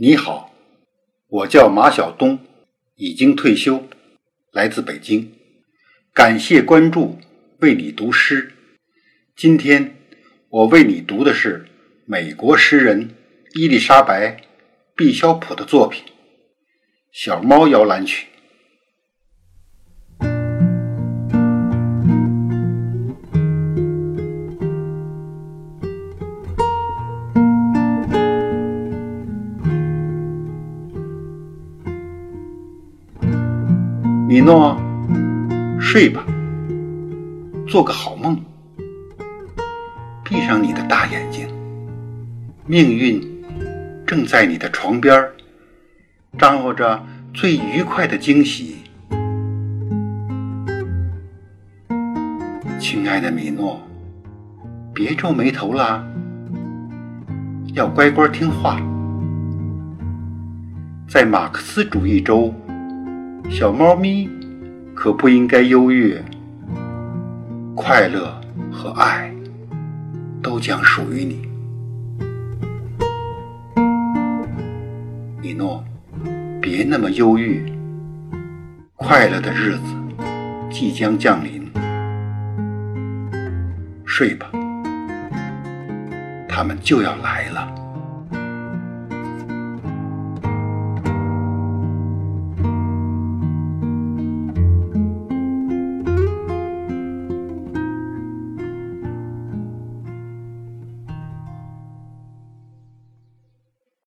你好，我叫马晓东，已经退休，来自北京。感谢关注，为你读诗。今天我为你读的是美国诗人伊丽莎白·毕肖普的作品《小猫摇篮曲》。米诺，睡吧，做个好梦。闭上你的大眼睛，命运正在你的床边张罗着最愉快的惊喜。亲爱的米诺，别皱眉头啦，要乖乖听话。在马克思主义中。小猫咪可不应该忧郁，快乐和爱都将属于你。米诺，别那么忧郁，快乐的日子即将降临。睡吧，他们就要来了。